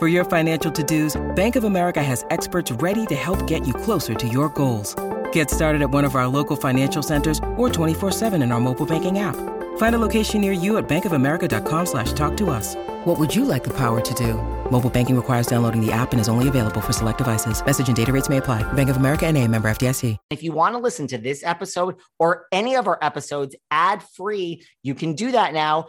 For your financial to-dos, Bank of America has experts ready to help get you closer to your goals. Get started at one of our local financial centers or 24-7 in our mobile banking app. Find a location near you at bankofamerica.com slash talk to us. What would you like the power to do? Mobile banking requires downloading the app and is only available for select devices. Message and data rates may apply. Bank of America and a member FDIC. If you want to listen to this episode or any of our episodes ad free, you can do that now.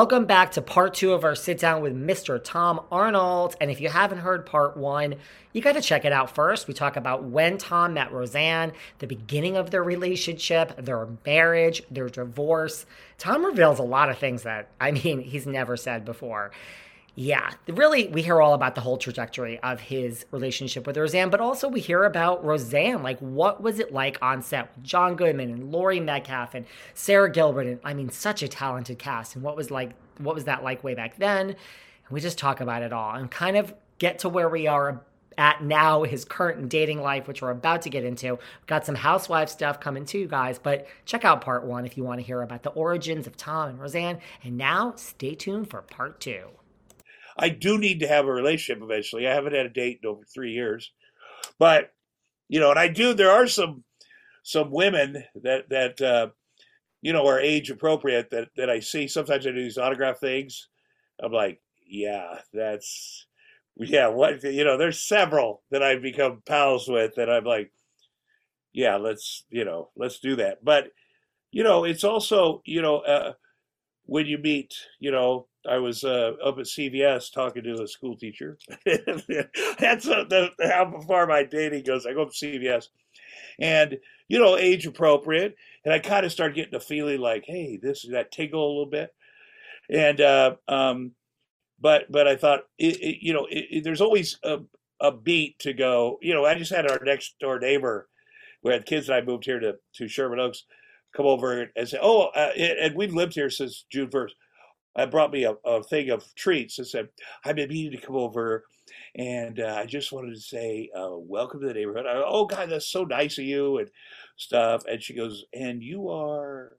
Welcome back to part two of our sit down with Mr. Tom Arnold. And if you haven't heard part one, you got to check it out first. We talk about when Tom met Roseanne, the beginning of their relationship, their marriage, their divorce. Tom reveals a lot of things that, I mean, he's never said before. Yeah, really, we hear all about the whole trajectory of his relationship with Roseanne, but also we hear about Roseanne. Like, what was it like on set with John Goodman and Laurie Metcalf and Sara Gilbert? And I mean, such a talented cast. And what was like, what was that like way back then? And we just talk about it all and kind of get to where we are at now, his current dating life, which we're about to get into. We've got some housewife stuff coming to you guys, but check out part one if you want to hear about the origins of Tom and Roseanne. And now, stay tuned for part two. I do need to have a relationship eventually. I haven't had a date in over three years, but you know, and I do. There are some some women that that uh, you know are age appropriate that that I see. Sometimes I do these autograph things. I'm like, yeah, that's yeah. What you know, there's several that I've become pals with that I'm like, yeah, let's you know, let's do that. But you know, it's also you know. Uh, when you meet, you know, I was uh, up at CVS talking to a school teacher. That's uh, the, how far my dating goes. I go up to CVS, and you know, age appropriate, and I kind of started getting a feeling like, hey, this is that tingle a little bit, and uh, um, but but I thought, it, it, you know, it, there's always a, a beat to go. You know, I just had our next door neighbor, we had kids, and I moved here to to Sherman Oaks, come over and say, oh, uh, and we've lived here since June first I brought me a, a thing of treats and said, I've been meaning to come over and uh, I just wanted to say, uh, welcome to the neighborhood. I, oh, God, that's so nice of you and stuff. And she goes, and you are.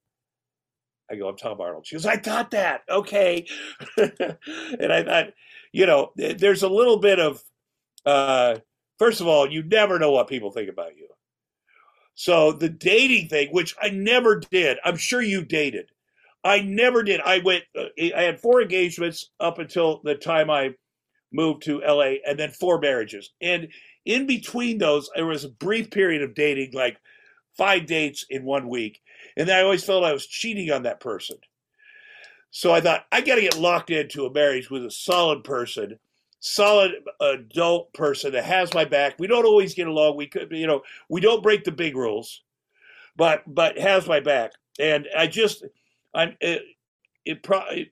I go, I'm Tom Arnold. She goes, I got that. Okay. and I thought, you know, there's a little bit of, uh, first of all, you never know what people think about you. So the dating thing, which I never did, I'm sure you dated. I never did. I went. Uh, I had four engagements up until the time I moved to LA, and then four marriages. And in between those, there was a brief period of dating, like five dates in one week, and I always felt I was cheating on that person. So I thought I got to get locked into a marriage with a solid person, solid adult person that has my back. We don't always get along. We could, you know, we don't break the big rules, but but has my back. And I just I'm it, it probably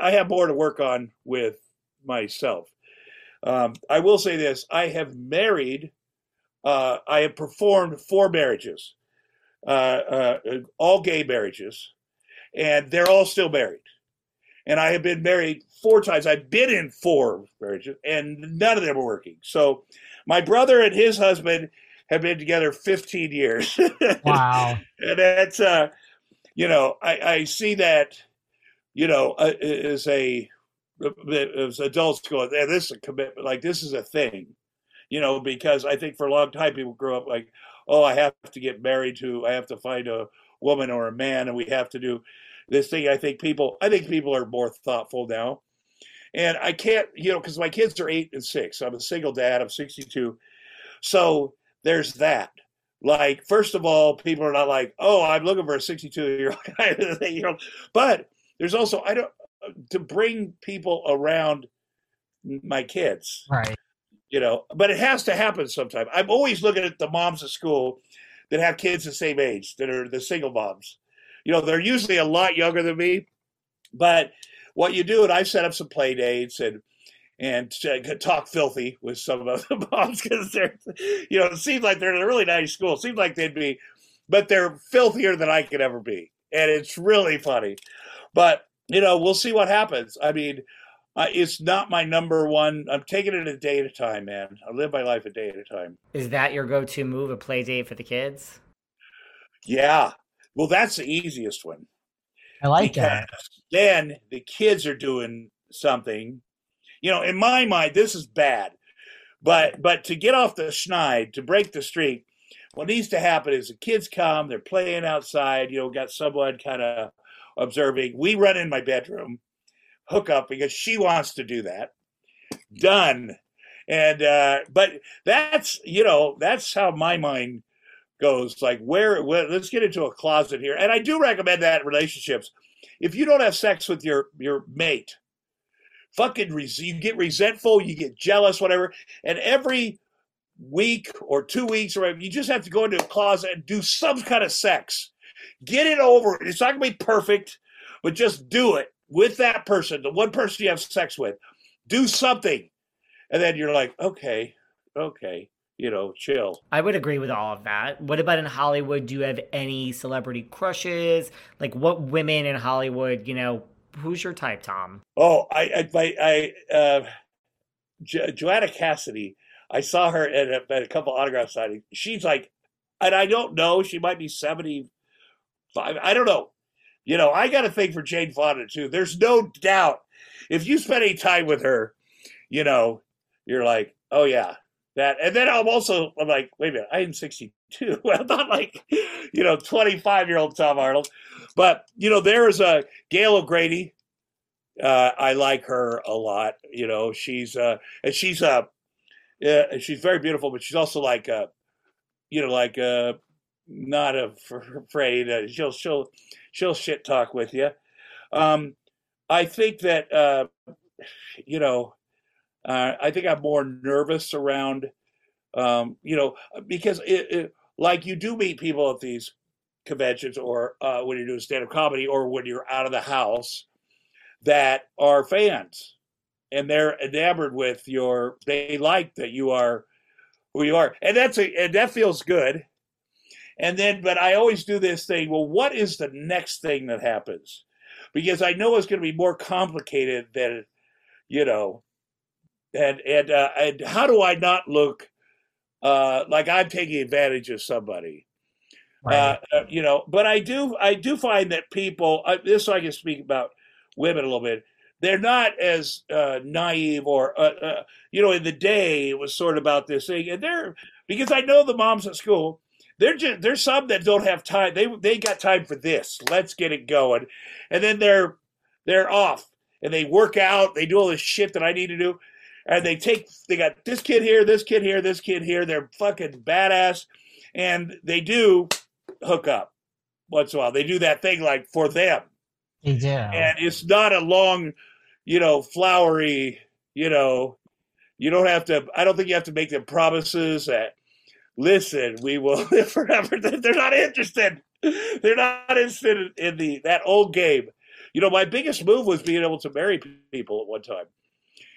I have more to work on with myself. Um, I will say this: I have married uh, I have performed four marriages, uh, uh, all gay marriages, and they're all still married. And I have been married four times. I've been in four marriages, and none of them are working. So, my brother and his husband have been together 15 years. Wow. and that's, uh, you know, I, I see that, you know, uh, uh as a uh, uh, as adults going, "Yeah, this is a commitment. Like this is a thing, you know, because I think for a long time people grow up like, oh, I have to get married to, I have to find a woman or a man, and we have to do this thing. I think people, I think people are more thoughtful now, and I can't, you know, because my kids are eight and six. I'm a single dad. I'm 62, so there's that. Like, first of all, people are not like, oh, I'm looking for a 62 year old guy, you know, but there's also I don't to bring people around my kids. Right. You know, but it has to happen sometime. I'm always looking at the moms at school that have kids the same age, that are the single moms. You know, they're usually a lot younger than me, but what you do, and I've set up some play dates and and talk filthy with some of the moms because they're, you know, it seems like they're in a really nice school. It seems like they'd be, but they're filthier than I could ever be, and it's really funny. But you know, we'll see what happens. I mean, uh, it's not my number one. I'm taking it a day at a time, man. I live my life a day at a time. Is that your go-to move, a play date for the kids? Yeah. Well, that's the easiest one. I like that. Then the kids are doing something. You know, in my mind, this is bad. But but to get off the schneid, to break the streak, what needs to happen is the kids come, they're playing outside, you know, got someone kind of observing. We run in my bedroom, hook up because she wants to do that. Done. And uh, but that's you know that's how my mind goes. Like where, where let's get into a closet here. And I do recommend that in relationships. If you don't have sex with your your mate, fucking res- you get resentful, you get jealous, whatever. And every week or two weeks or whatever, you just have to go into a closet and do some kind of sex Get it over. It's not to be perfect, but just do it with that person, the one person you have sex with. Do something. And then you're like, okay, okay, you know, chill. I would agree with all of that. What about in Hollywood? Do you have any celebrity crushes? Like, what women in Hollywood, you know, who's your type, Tom? Oh, I, I, I, uh, jo- Joanna Cassidy. I saw her at a, at a couple autograph signings. She's like, and I don't know, she might be seventy-five. I don't know. You know, I got a thing for Jane Fonda too. There's no doubt. If you spend any time with her, you know, you're like, oh yeah, that. And then I'm also, I'm like, wait a minute, I am 62. I'm not like, you know, 25 year old Tom Arnold. But you know, there is a Gail O'Grady. Uh, I like her a lot. You know, she's uh, and she's uh, uh, she's very beautiful, but she's also like uh, you know, like uh, not afraid. Uh, she'll she'll she'll shit talk with you. Um, I think that uh, you know, uh, I think I'm more nervous around, um, you know, because it, it, like you do meet people at these conventions or uh, when you're doing stand up comedy or when you're out of the house that are fans and they're enamored with your they like that you are who you are and that's a and that feels good and then, but I always do this thing well, what is the next thing that happens? Because I know it's going to be more complicated than, you know, and, and, uh, and how do I not look uh, like I'm taking advantage of somebody? Right. Uh, uh you know, but I do, I do find that people, uh, this I can speak about women a little bit they're not as uh, naive or uh, uh, you know in the day it was sort of about this thing and they're because i know the moms at school they're just there's some that don't have time. They they got time for this. Let's get it going, and then they're they're off and they work out. They do all this shit that I need to do, and they take they got this kid here, this kid here, this kid here. They're fucking badass, and they do hook up once in a while. They do that thing like for them. Do, and it's not a long, you know, flowery, you know. You don't have to. I don't think you have to make them promises that listen, we will live forever. They're not interested. They're not interested in the that old game. You know, my biggest move was being able to marry people at one time.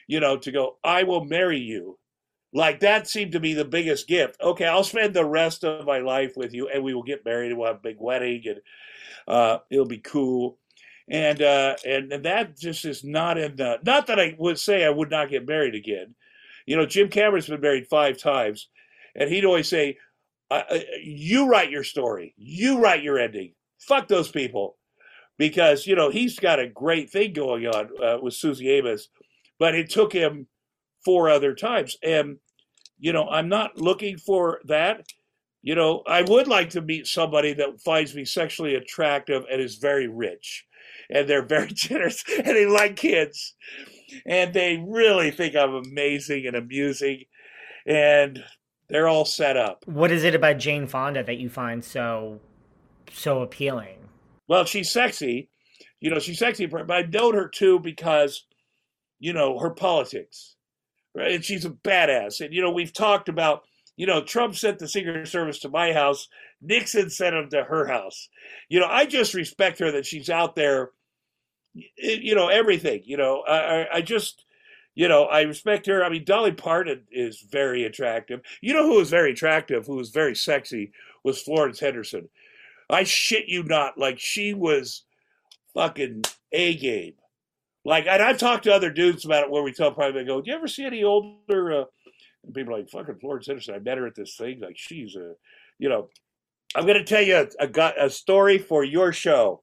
You know, to go, I will marry you. like that seemed to be the biggest gift. Okay, I'll spend the rest of my life with you, and we will get married, and we'll have a big wedding, and uh, it'll be cool. And uh, and and that just is not in the. Not that I would say I would not get married again. You know, Jim Cameron's been married five times, and he'd always say, "You write your story. You write your ending. Fuck those people." Because you know he's got a great thing going on uh, with Suzy Amis, but it took him four other times. And you know, I'm not looking for that. You know, I would like to meet somebody that finds me sexually attractive and is very rich and they're very generous and they like kids and they really think I'm amazing and amusing and they're all set up. What is it about Jane Fonda that you find so so appealing? Well, she's sexy. You know, she's sexy, but I know her too because, you know, her politics. Right? And she's a badass. And you know, we've talked about, you know, Trump sent the Secret Service to my house, Nixon sent them to her house. You know, I just respect her that she's out there you know everything you know I, I just you know i respect her i mean dolly parton is very attractive you know who was very attractive who was very sexy was florence henderson i shit you not like she was fucking a game like and i've talked to other dudes about it where we tell private they go do you ever see any older uh, people are like fucking florence henderson i met her at this thing like she's a you know i'm going to tell you a, a, a story for your show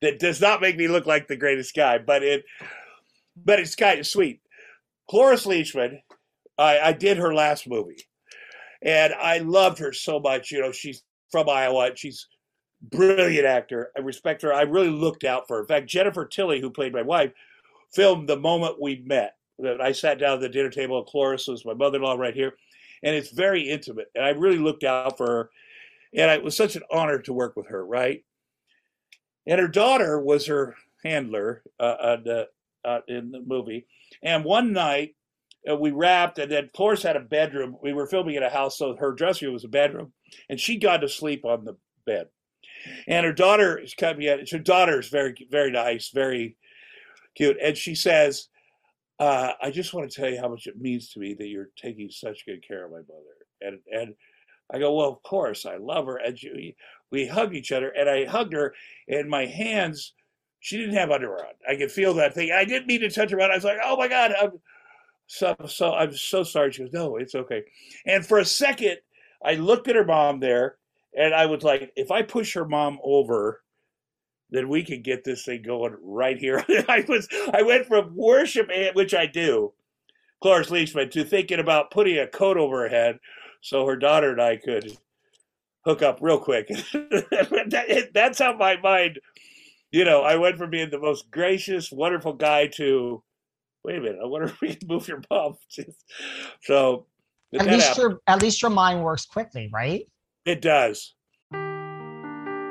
that does not make me look like the greatest guy, but it but it's kind of sweet. Cloris Leachman, I, I did her last movie, and I loved her so much. You know, she's from Iowa. She's brilliant actor. I respect her. I really looked out for her. In fact, Jennifer Tilly, who played my wife, filmed the moment we met. That I sat down at the dinner table. Cloris was my mother-in-law right here, and it's very intimate. And I really looked out for her, and it was such an honor to work with her. Right, and her daughter was her handler uh, uh, uh, in the movie. And one night uh, we wrapped, and then Cloris had a bedroom. We were filming in a house, so her dressing room was a bedroom, and she got to sleep on the bed. And her daughter is coming in. Her daughter is very, very nice, very cute, and she says, uh, "I just want to tell you how much it means to me that you're taking such good care of my mother." And and I go, "Well, of course, I love her." And she, we hug each other, and I hugged her, and my hands, she didn't have underwear on. I could feel that thing. I didn't mean to touch her on. I was like, oh my God, I'm so, so I'm so sorry. She goes, no, it's okay. And for a second, I looked at her mom there, and I was like, if I push her mom over, then we can get this thing going right here. I was, I went from worship, which I do, Cloris Leachman, to thinking about putting a coat over her head so her daughter and I could hook up real quick. That's how my mind, you know, I went from being the most gracious, wonderful guy to, wait a minute, I wonder if we can move your mom. so at least your at least your mind works quickly, right? It does.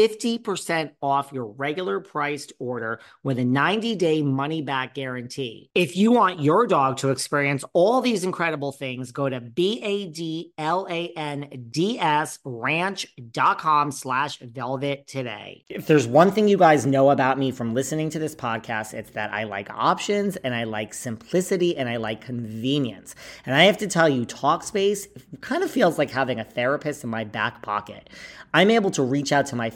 50% off your regular priced order with a 90 day money back guarantee. If you want your dog to experience all these incredible things, go to B A D L A N D S ranch.com slash velvet today. If there's one thing you guys know about me from listening to this podcast, it's that I like options and I like simplicity and I like convenience. And I have to tell you, Talkspace kind of feels like having a therapist in my back pocket. I'm able to reach out to my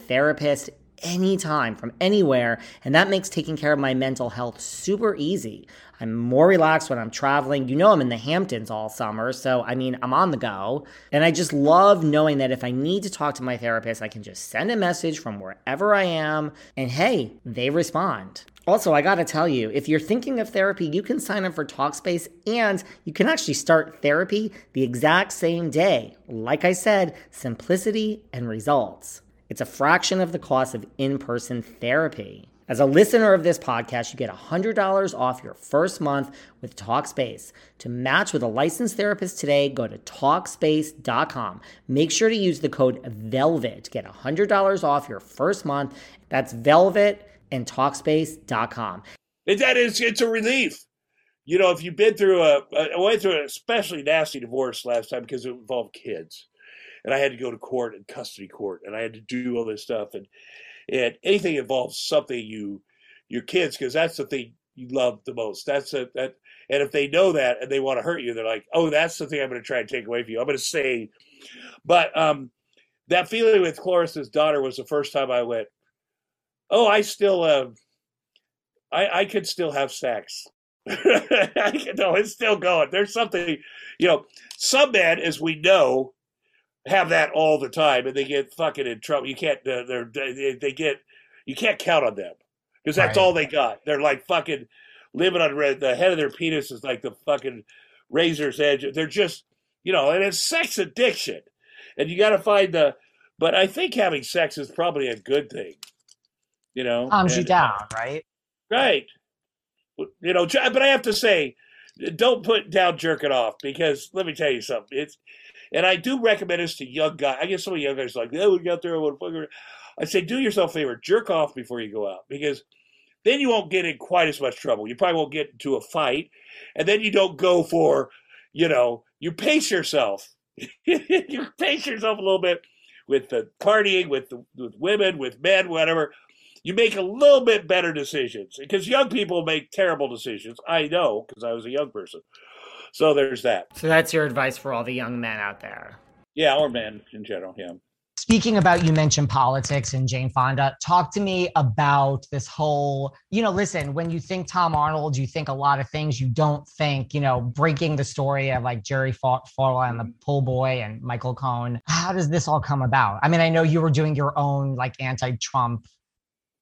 anytime from anywhere, and that makes taking care of my mental health super easy. I'm more relaxed when I'm traveling. You know, I'm in the Hamptons all summer, so I mean, I'm on the go. And I just love knowing that if I need to talk to my therapist, I can just send a message from wherever I am, and hey, they respond. Also, I gotta tell you, if you're thinking of therapy, you can sign up for Talkspace and you can actually start therapy the exact same day. Like I said, simplicity and results. It's a fraction of the cost of in person therapy. As a listener of this podcast, you get $100 off your first month with Talkspace. To match with a licensed therapist today, go to Talkspace.com. Make sure to use the code VELVET to get $100 off your first month. That's VELVET and Talkspace.com. That is, it's a relief. You know, if you've been through a, I went through an especially nasty divorce last time because it involved kids. And I had to go to court and custody court and I had to do all this stuff. And, and anything involves something you, your kids, because that's the thing you love the most. That's a, that, and if they know that and they want to hurt you, they're like, oh, that's the thing I'm going to try and take away from you. I'm going to say, but um, that feeling with Cloris's daughter was the first time I went, oh, I still, uh, I, I could still have sex. no, it's still going. There's something, you know, some men, as we know, have that all the time, and they get fucking in trouble. You can't, uh, they're, they, they get, you can't count on them because that's Right. all they got. They're like fucking living on red. The head of their penis is like the fucking razor's edge. They're just, you know, and it's sex addiction, and you got to find the. But I think having sex is probably a good thing. You know, Calms you down, right? Right. You know, but I have to say, don't put down jerking off because let me tell you something. It's and I do recommend this to young guys. I guess some of young guys are like, oh, we got there, I want to fuck her." I say, do yourself a favor, jerk off before you go out because then you won't get in quite as much trouble. You probably won't get into a fight, and then you don't go for, you know, you pace yourself. you pace yourself a little bit with the partying, with the, with women, with men, whatever you make a little bit better decisions because young people make terrible decisions. I know because I was a young person. So there's that. So that's your advice for all the young men out there. Yeah, or men in general. Yeah. Speaking about, you mentioned politics and Jane Fonda. Talk to me about this whole, you know, listen, when you think Tom Arnold, you think a lot of things. You don't think, you know, breaking the story of like Jerry Fa- Fawley and the pool boy and Michael Cohen. How does this all come about? I mean, I know you were doing your own like anti-Trump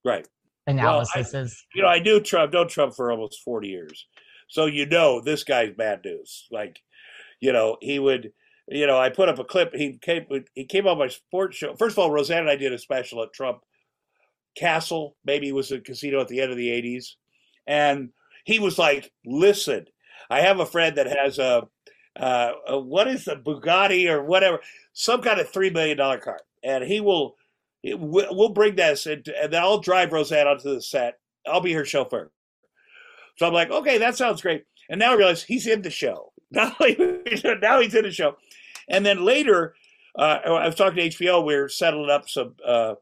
Right. analysis. You know, I knew Trump, known Trump for almost 40 years. So you know this guy's bad news. Like, you know, he would, you know, I put up a clip. He came, he came on my sports show. First of all, Roseanne and I did a special at Trump Castle. Maybe it was a casino at the end of the 80s. And he was like, listen, I have a friend that has a, uh, a what is a Bugatti or whatever, some kind of $3 million car. And he will, it, we- we'll bring this and then I'll drive Roseanne onto the set. I'll be her chauffeur. So I'm like, okay, that sounds great. And now I realize he's in the show. Now, he's in the show. And then later, uh, I was talking to HBO. We are settling up some uh,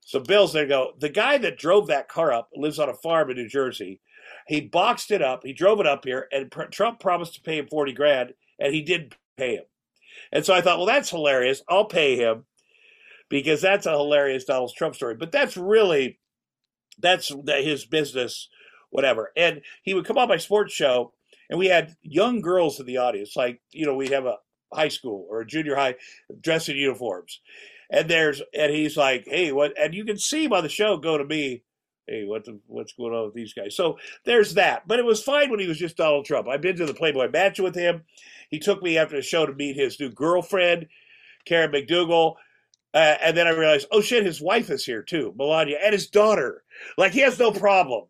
some bills. They go, the guy that drove that car up lives on a farm in New Jersey. He boxed it up. He drove it up here, and Trump promised to pay him forty grand, and he didn't pay him. And so I thought, well, that's hilarious. I'll pay him because that's a hilarious Donald Trump story. But that's really that's his business, whatever. And he would come on my sports show, and we had young girls in the audience, like you know, we have a high school or a junior high dressed in uniforms, and there's and he's like, hey, what? And you can see him on the show go to me. Hey, what the, what's going on with these guys? So there's that. But it was fine when he was just Donald Trump. I've been to the Playboy Mansion with him. He took me after the show to meet his new girlfriend, Karen McDougal. Uh, and then I realized, oh shit, his wife is here too, Melania, and his daughter. Like he has no problem,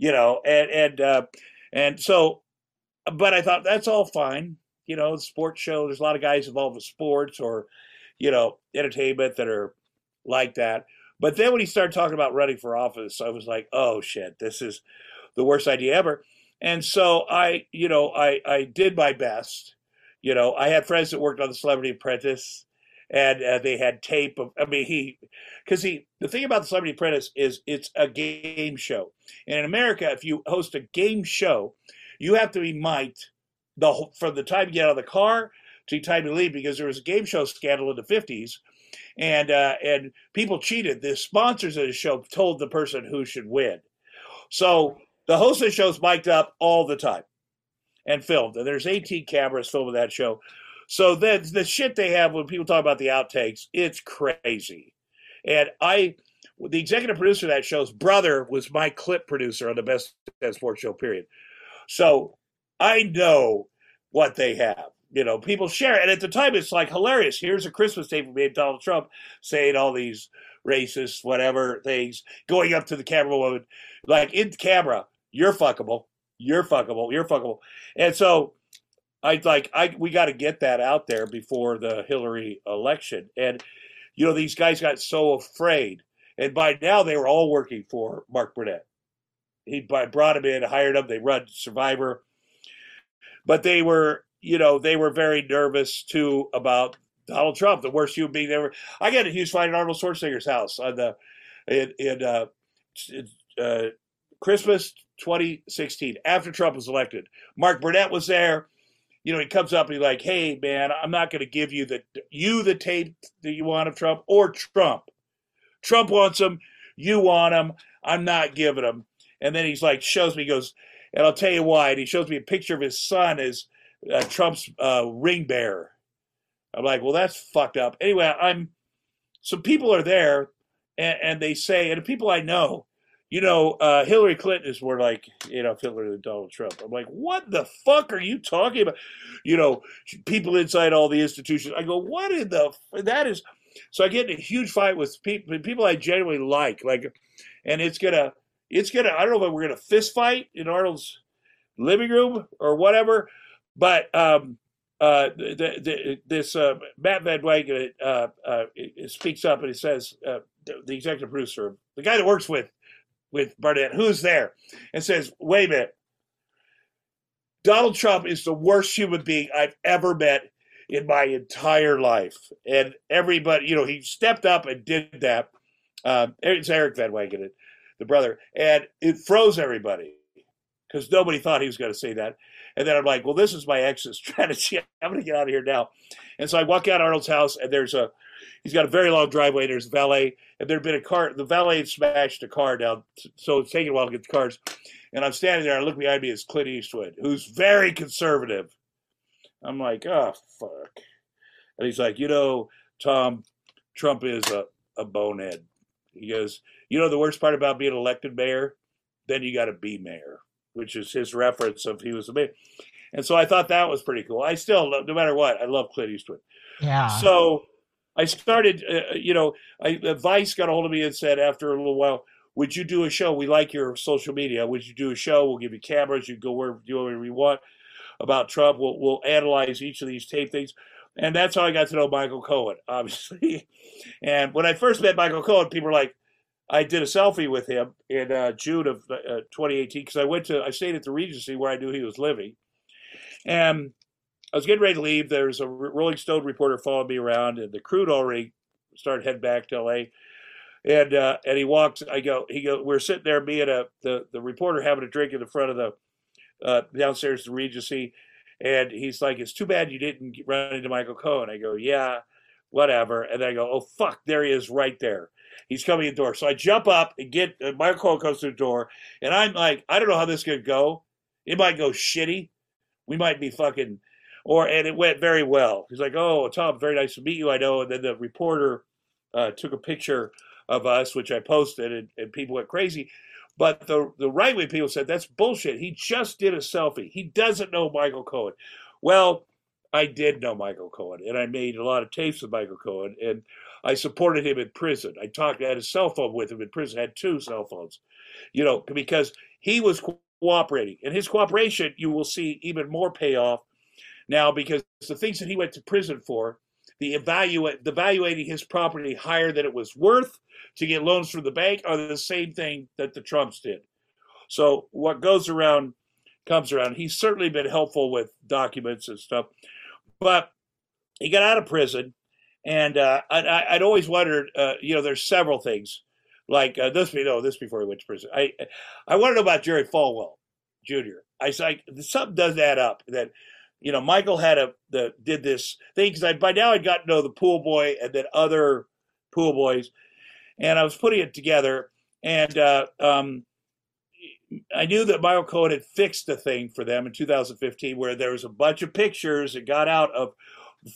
you know. And and uh, and so, but I thought that's all fine, you know. Sports show. There's a lot of guys involved with sports or, you know, entertainment that are like that. But then when he started talking about running for office, I was like, oh shit, this is the worst idea ever. And so I, you know, I I did my best. You know, I had friends that worked on the Celebrity Apprentice, and uh, they had tape of. I mean, he, because he, the thing about the Celebrity Apprentice is it's a game show, and in America, if you host a game show, you have to be mic'd the whole, from the time you get out of the car to the time you leave, because there was a game show scandal in the fifties, and uh, and people cheated. The sponsors of the show told the person who should win, so the host of the show's mic'd up all the time and filmed, and there's 18 cameras filming that show. So the the shit they have when people talk about the outtakes, it's crazy. And I, the executive producer of that show's brother was my clip producer on the Best Sports Show. Period. So I know what they have. You know, people share it. And at the time, it's like hilarious. Here's a Christmas tape from Donald Trump saying all these racist, whatever things, going up to the camera woman, like in camera, you're fuckable, you're fuckable, you're fuckable. And so I like I we got to get that out there before the Hillary election. And you know these guys got so afraid, and by now they were all working for Mark Burnett. He brought him in, hired him. They run Survivor, but they were you know they were very nervous too about Donald Trump, the worst human being ever. I got a huge fight at Arnold Schwarzenegger's house on the in, in uh, uh, Christmas 2016 after Trump was elected. Mark Burnett was there you know, he comes up and he's like, "Hey, man, I'm not going to give you the you the tape that you want of Trump or Trump. Trump wants him, you want him. I'm not giving him." And then he's like, shows me, goes, and I'll tell you why. And he shows me a picture of his son as uh, Trump's uh, ring bearer. I'm like, well, that's fucked up. Anyway, I'm. Some people are there, and, and they say, and the people I know, you know, uh, Hillary Clinton is more like, you know, Hillary than Donald Trump. I'm like, what the fuck are you talking about? You know, people inside all the institutions. I go, what in the, that is, so I get in a huge fight with people, people I genuinely like, like, and it's gonna, it's gonna, I don't know if we're gonna fist fight in Arnold's living room or whatever, but, um, uh, the, the, this uh, Matt Van Wagenen uh, uh, speaks up and he says, uh, the executive producer, the guy that works with with Burnett, who's there, and says, wait a minute. Donald Trump is the worst human being I've ever met in my entire life. And everybody, you know, he stepped up and did that. Um, it's Eric Van Wagenen, the brother. And it froze everybody because nobody thought he was going to say that. And then I'm like, well, this is my exit strategy. I'm going to get out of here now. And so I walk out Arnold's house, and there's a he's got a very long driveway. There's a valet, and there'd been a car. The valet had smashed a car down, so it's taking a while to get the cars. And I'm standing there. and I look behind me. It's Clint Eastwood, who's very conservative. I'm like, oh fuck. And he's like, you know, Tom, Trump is a, a bonehead. He goes, you know, the worst part about being elected mayor, then you got to be mayor, which is his reference of he was a mayor. And so I thought that was pretty cool. I still, no matter what, I love Clint Eastwood. Yeah. So I started, uh, uh, you know, I, uh, Vice got a hold of me and said after a little while, would you do a show? We like your social media. Would you do a show? We'll give you cameras. You go where do whatever you want about Trump. We'll we'll analyze each of these tape things, and that's how I got to know Michael Cohen, obviously. and when I first met Michael Cohen, people were like, I did a selfie with him in uh, June of uh, 2018 because I went to I stayed at the Regency where I knew he was living, and I was getting ready to leave. There's a Rolling Stone reporter following me around, and the crew already started heading back to L.A. And uh, and he walks. I go. He go. We're sitting there, me and a, the the reporter having a drink in the front of the uh, downstairs the Regency, and he's like, "It's too bad you didn't run into Michael Cohen." I go, "Yeah, whatever." And then I go, "Oh fuck, there he is, right there." He's coming in the door. So I jump up and get uh, Michael Cohen comes to the door, and I'm like, I don't know how this could go. It might go shitty. We might be fucking or and it went very well. He's like, "Oh, Tom, very nice to meet you. I know." And then the reporter uh, took a picture of us, which I posted, and, and people went crazy. But the the right wing people said that's bullshit. He just did a selfie. He doesn't know Michael Cohen. Well, I did know Michael Cohen, and I made a lot of tapes with Michael Cohen, and I supported him in prison. I talked, I had a cell phone with him in prison. I had two cell phones, you know, because he was cooperating, and his cooperation, you will see even more payoff now because the things that he went to prison for, the evaluate the evaluating his property higher than it was worth to get loans from the bank are the same thing that the Trumps did. So what goes around comes around. He's certainly been helpful with documents and stuff, but he got out of prison, and uh, I, would always wondered, uh, you know, there's several things like uh, this. You know, this before he went to prison. I I want to know about Jerry Falwell Jr. I was like, something does add up that you know, Michael had a the did this thing because by now I'd gotten to know the pool boy and then other pool boys, and I was putting it together, and uh, um, I knew that Michael Cohen had fixed the thing for them in 2015, where there was a bunch of pictures that got out of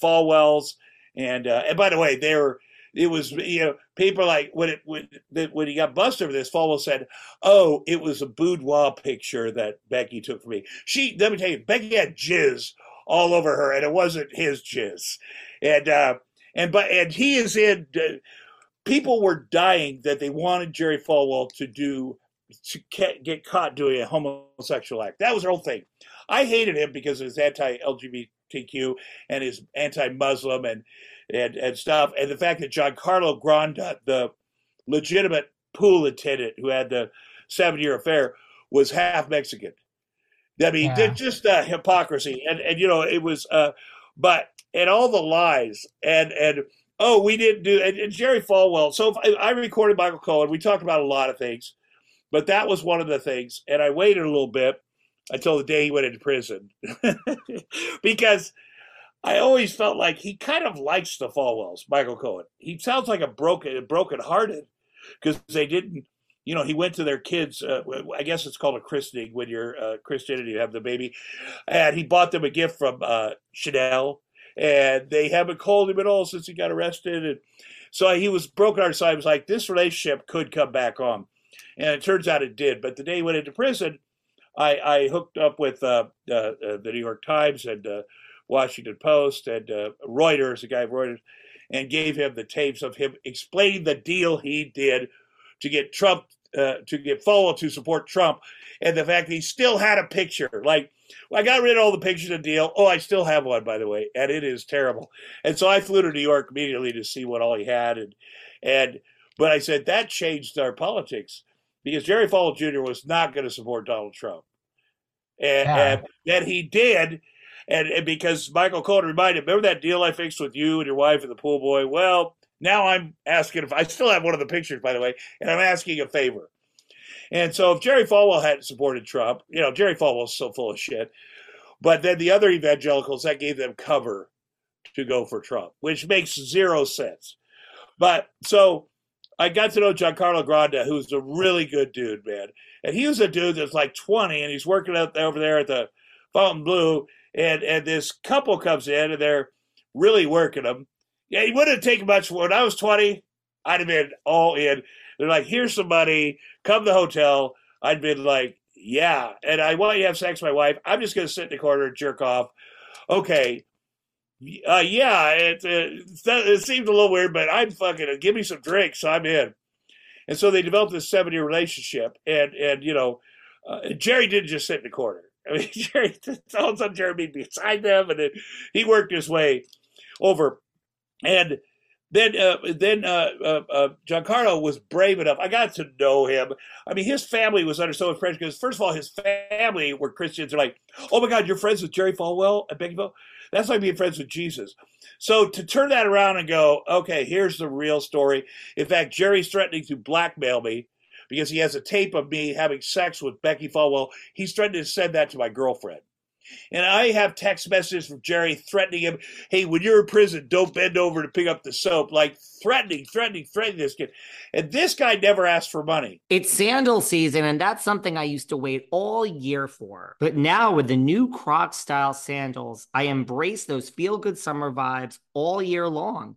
Falwell's, and uh, and by the way, they were it was you know people like when it when, when he got busted over this Falwell said oh it was a boudoir picture that becky took for me. She let me tell you becky had jizz all over her and it wasn't his jizz. And uh and but and he is in uh, people were dying that they wanted jerry falwell to do to get caught doing a homosexual act. That was the whole thing. I hated him because of his anti-lgbtq and his anti-muslim and and, and stuff. And the fact that Giancarlo Granda, the legitimate pool attendant who had the seven year affair, was half Mexican. I mean, yeah. just uh, hypocrisy. And, and, you know, it was, uh, but, and all the lies and, and, oh, we didn't do, and, and Jerry Falwell. So I, I recorded Michael Cohen. We talked about a lot of things, but that was one of the things. And I waited a little bit until the day he went into prison because I always felt like he kind of likes the Falwells, Michael Cohen. He sounds like a broken, broken hearted because they didn't, you know, he went to their kids. Uh, I guess it's called a christening when you're uh, Christian and you have the baby, and he bought them a gift from uh, Chanel, and they haven't called him at all since he got arrested, and so he was broken hearted. So I was like, this relationship could come back on, and it turns out it did. But the day he went into prison, I, I hooked up with uh, uh, uh, the New York Times and Washington Post and uh, Reuters, the guy of Reuters, and gave him the tapes of him explaining the deal he did to get Trump uh, to get Falwell to support Trump, and the fact that he still had a picture. Like, well, I got rid of all the pictures of the deal. Oh, I still have one, by the way, and it is terrible. And so I flew to New York immediately to see what all he had, and and but I said that changed our politics because Jerry Falwell Jr. was not going to support Donald Trump, and, yeah. and then he did and, and because Michael Cohen reminded, remember that deal I fixed with you and your wife and the pool boy? Well, now I'm asking if I still have one of the pictures, by the way, and I'm asking a favor. And so if Jerry Falwell hadn't supported Trump, you know, Jerry Falwell's so full of shit. But then the other evangelicals, that gave them cover to go for Trump, which makes zero sense. But so I got to know Giancarlo Granda, who's a really good dude, man. And he was a dude that's like 20 and he's working out over there at the Fontainebleau and and this couple comes in and they're really working them. Yeah, it wouldn't take much. When I was twenty, I'd have been all in. They're like, "Here's some money. Come to the hotel." I'd been like, "Yeah," and I want you to have sex with my wife. I'm just to sit in the corner and jerk off. Okay. Uh, yeah, it, it, it seemed a little weird, but I'm fucking uh, give me some drinks. I'm in. And so they developed this seven year relationship, and and you know, uh, Jerry didn't just sit in the corner. I mean, Jerry, all of a sudden Jeremy beside them, and then he worked his way over. And then, uh, then uh, uh, uh, Giancarlo was brave enough. I got to know him. I mean, his family was under so much pressure because, first of all, his family were Christians. They're like, "Oh my God, you're friends with Jerry Falwell at Beckyville? That's like being friends with Jesus." So to turn that around and go, "Okay, here's the real story." In fact, Jerry's threatening to blackmail me because he has a tape of me having sex with Becky Falwell. He's threatening to send that to my girlfriend. And I have text messages from Jerry threatening him, hey, when you're in prison, don't bend over to pick up the soap. Like threatening, threatening, threatening this kid. And this guy never asked for money. It's sandal season, and that's something I used to wait all year for. But now with the new Croc style sandals, I embrace those feel good summer vibes all year long.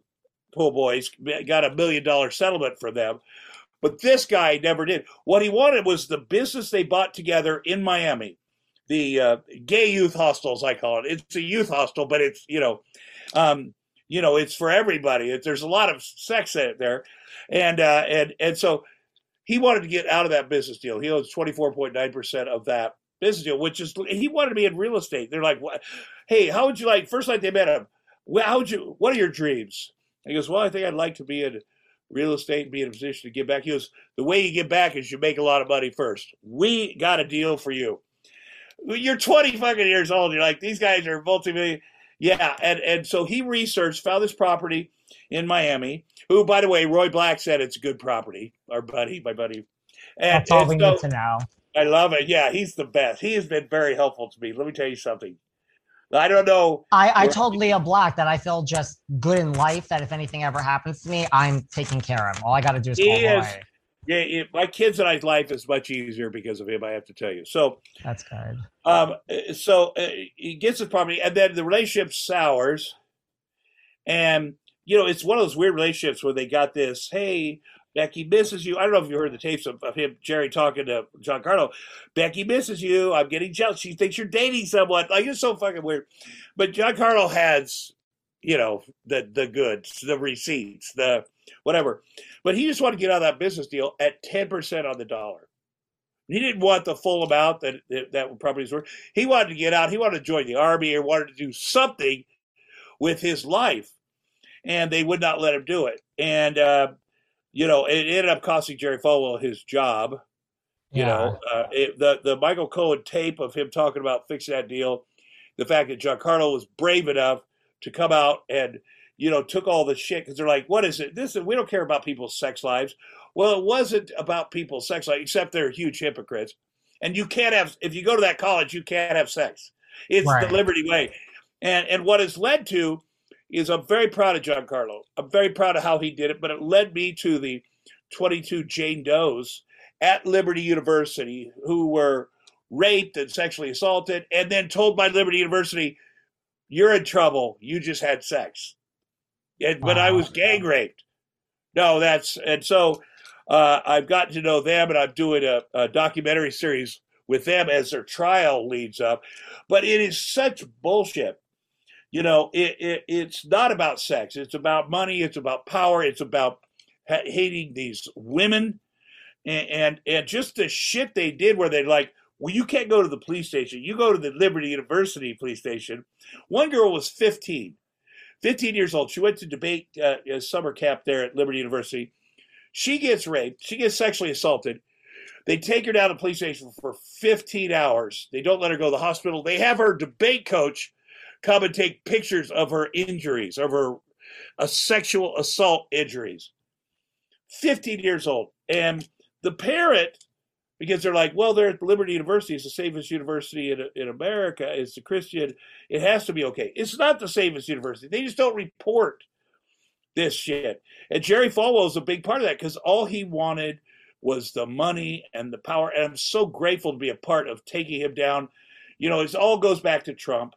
pool boys got a million dollar settlement for them, but this guy never did. What he wanted was the business they bought together in Miami, the uh, gay youth hostels, I call it. It's a youth hostel, but it's you know, um, you know, it's for everybody. It, there's a lot of sex in it there, and uh, and and so he wanted to get out of that business deal. He owns 24.9 percent of that business deal, which is he wanted to be in real estate. They're like, what? hey, how would you like? First night they met him, how would you? What are your dreams? He goes, well, I think I'd like to be in real estate and be in a position to give back. He goes, the way you give back is you make a lot of money first. We got a deal for you. You're 20 fucking years old. You're like, these guys are multi-million. Yeah, and, and so he researched, found this property in Miami, who, by the way, Roy Black said it's a good property. Our buddy, my buddy. And, That's all we so, need to know. I love it. Yeah, he's the best. He has been very helpful to me. Let me tell you something. I don't know. I, I told Lea Black that I feel just good in life. That if anything ever happens to me, I'm taken care of. All I got to do is call is, Yeah, it, my kids and I's life is much easier because of him. I have to tell you. So that's good. Um, so uh, he gets his property, and then the relationship sours, and you know it's one of those weird relationships where they got this. Hey, Becky misses you. I don't know if you heard the tapes of, of him, Jerry, talking to Giancarlo. Becky misses you. I'm getting jealous. She thinks you're dating someone. Like it's so fucking weird. But Giancarlo has, you know, the the goods, the receipts, the whatever. But he just wanted to get out of that business deal at ten percent on the dollar. He didn't want the full amount that that, that properties were. He wanted to get out. He wanted to join the army or wanted to do something with his life, and they would not let him do it. And uh, you know, it ended up costing Jerry Falwell his job. You yeah. know, uh, it, the the Michael Cohen tape of him talking about fixing that deal, the fact that Giancarlo was brave enough to come out and you know took all the shit because they're like, what is it? This is, we don't care about people's sex lives. Well, it wasn't about people's sex life, except they're huge hypocrites. And you can't have if you go to that college, you can't have sex. It's right. the Liberty way, and and what has led to is I'm very proud of Giancarlo. I'm very proud of how he did it, but it led me to the 22 Jane Does at Liberty University who were raped and sexually assaulted and then told by Liberty University, you're in trouble. You just had sex. And, but I was gang raped. No, that's, and so uh, I've gotten to know them and I'm doing a, a documentary series with them as their trial leads up. But it is such bullshit you know, it, it, it's not about sex. It's about money. It's about power. It's about ha- hating these women, and, and and just the shit they did, where they like, well, you can't go to the police station. You go to the Liberty University police station. One girl was 15, 15 years old. She went to debate uh, a summer camp there at Liberty University. She gets raped. She gets sexually assaulted. They take her down to the police station for 15 hours. They don't let her go to the hospital. They have her debate coach come and take pictures of her injuries, of her uh, sexual assault injuries. 15 years old. And the parent, because they're like, well, they're at Liberty University. It's the safest university in, in America. It's a Christian. It has to be okay. It's not the safest university. They just don't report this shit. And Jerry Falwell is a big part of that because all he wanted was the money and the power. And I'm so grateful to be a part of taking him down. You know, it all goes back to Trump.